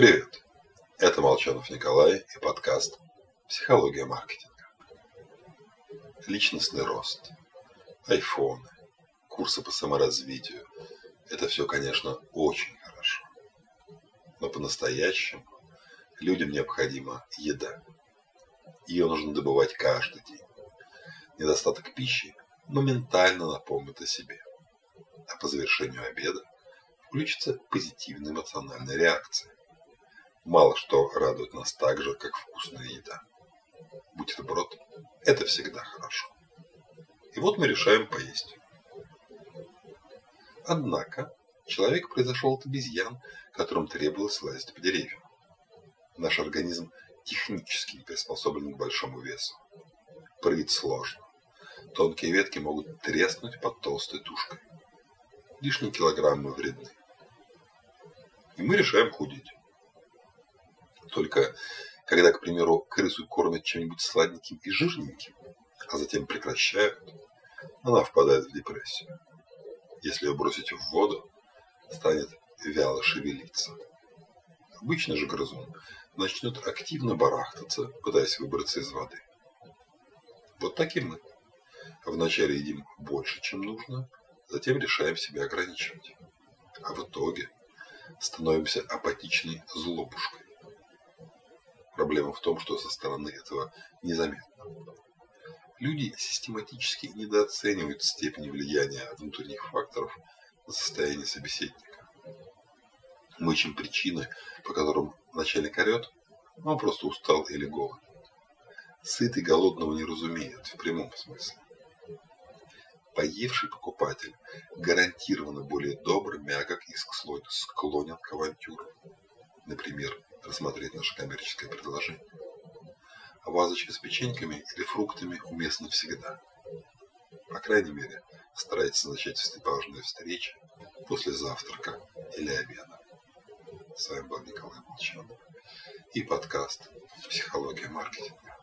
Привет! Это Молчанов Николай и подкаст «Психология маркетинга». Личностный рост, айфоны, курсы по саморазвитию – это все, конечно, очень хорошо. Но по-настоящему людям необходима еда. Ее нужно добывать каждый день. Недостаток пищи моментально напомнит о себе. А по завершению обеда включится позитивная эмоциональная реакция. Мало что радует нас так же, как вкусная еда. Бутерброд – это всегда хорошо. И вот мы решаем поесть. Однако человек произошел от обезьян, которым требовалось лазить по деревьям. Наш организм технически не приспособлен к большому весу. Прыгать сложно. Тонкие ветки могут треснуть под толстой тушкой. Лишние килограммы вредны. И мы решаем худеть. Только когда, к примеру, крысу кормят чем-нибудь сладеньким и жирненьким, а затем прекращают, она впадает в депрессию. Если ее бросить в воду, станет вяло шевелиться. Обычно же грызун начнет активно барахтаться, пытаясь выбраться из воды. Вот таким мы. Вначале едим больше, чем нужно, затем решаем себя ограничивать. А в итоге становимся апатичной злобушкой. Проблема в том, что со стороны этого незаметно. Люди систематически недооценивают степень влияния внутренних факторов на состояние собеседника. Мы ищем причины, по которым начальник орет, он просто устал или голоден. Сытый голодного не разумеет в прямом смысле. Поевший покупатель гарантированно более добр, мягок и склонен к авантюрам. Например, рассмотреть наше коммерческое предложение. А вазочка с печеньками или фруктами уместна всегда. По крайней мере, старайтесь начать важные встречи после завтрака или обеда. С вами был Николай Молчанов и подкаст «Психология маркетинга».